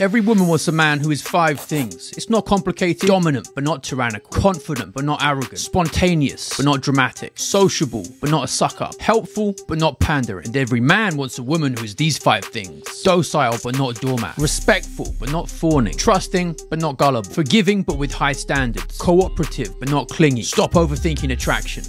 Every woman wants a man who is five things. It's not complicated, dominant but not tyrannical, confident but not arrogant, spontaneous but not dramatic, sociable but not a suck up, helpful but not pandering. And every man wants a woman who is these five things. Docile but not doormat, respectful but not fawning, trusting but not gullible, forgiving but with high standards, cooperative but not clingy. Stop overthinking attraction.